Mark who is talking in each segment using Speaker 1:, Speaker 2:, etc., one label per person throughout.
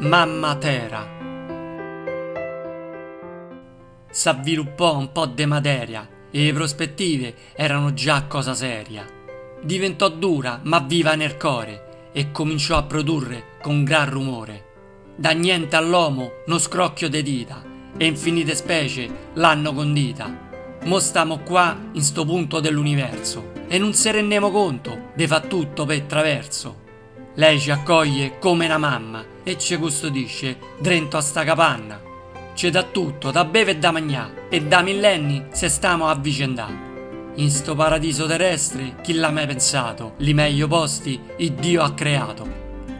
Speaker 1: Mamma Terra. S'avviluppò un po' de materia e le prospettive erano già cosa seria. Diventò dura ma viva nel core e cominciò a produrre con gran rumore. Da niente all'uomo uno scrocchio de dita e infinite specie l'hanno condita. Mo stiamo qua in sto punto dell'universo e non se rendiamo conto de fa tutto per traverso. Lei ci accoglie come una mamma e ci custodisce dentro a sta capanna. C'è da tutto, da beve e da magnà e da millenni se stiamo avvicendà. In sto paradiso terrestre, chi l'ha mai pensato? Li meglio posti il Dio ha creato.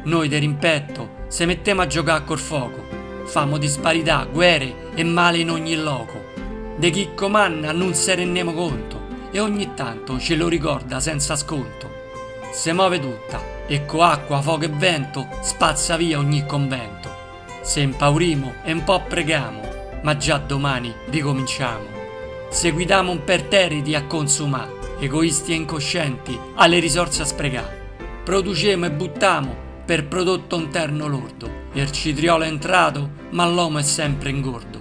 Speaker 1: Noi de rimpetto se mettiamo a giocare col fuoco, famo disparità, guerre e male in ogni loco. De chi comanna non se rendiamo conto e ogni tanto ce lo ricorda senza sconto. Se muove tutta e co acqua, fuoco e vento spazza via ogni convento. Se impaurimo e un po' pregamo, ma già domani ricominciamo. Se un perterriti a consumare, egoisti e incoscienti, alle risorse a sprecare. Producemo e buttiamo per prodotto interno lordo. Il citriolo è entrato, ma l'uomo è sempre ingordo.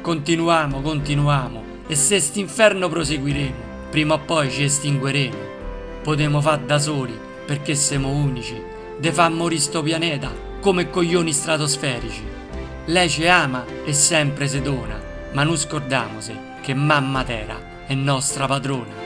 Speaker 1: Continuiamo, continuiamo, e se st'inferno proseguiremo, prima o poi ci estingueremo. Potremo far da soli, perché siamo unici, de far morire sto pianeta come coglioni stratosferici. Lei ci ama e sempre se dona, ma non scordamose che mamma Terra è nostra padrona.